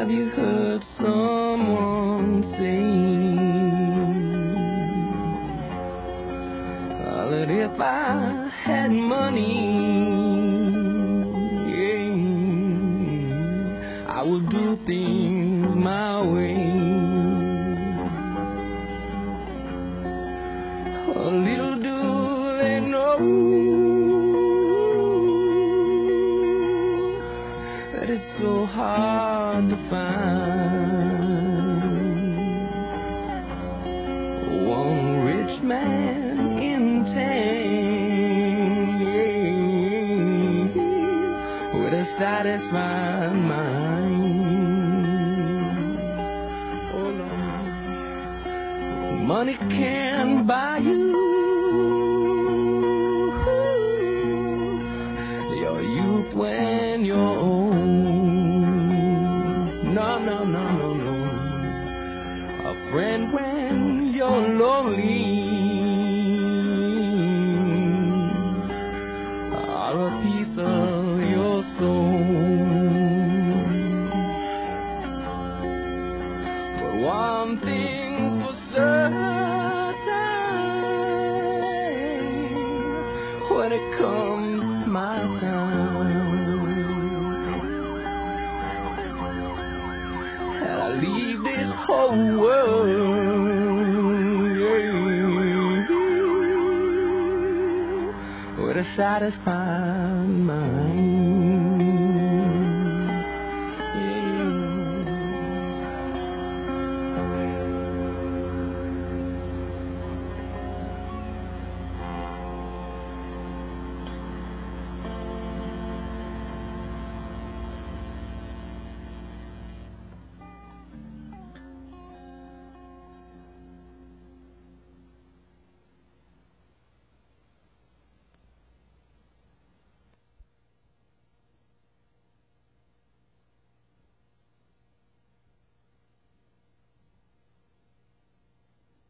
Have you heard someone sing? Well, that if I had money, yeah, I would do things my way. A little do they know. That it's so hard to find one rich man in town with a satisfied mind. Oh money can buy you your youth when you're old. No, no, no, no. A friend when you're lonely. Or a piece of your soul. But one thing's for certain when it comes my time. Leave this whole world yeah, with a satisfied mind.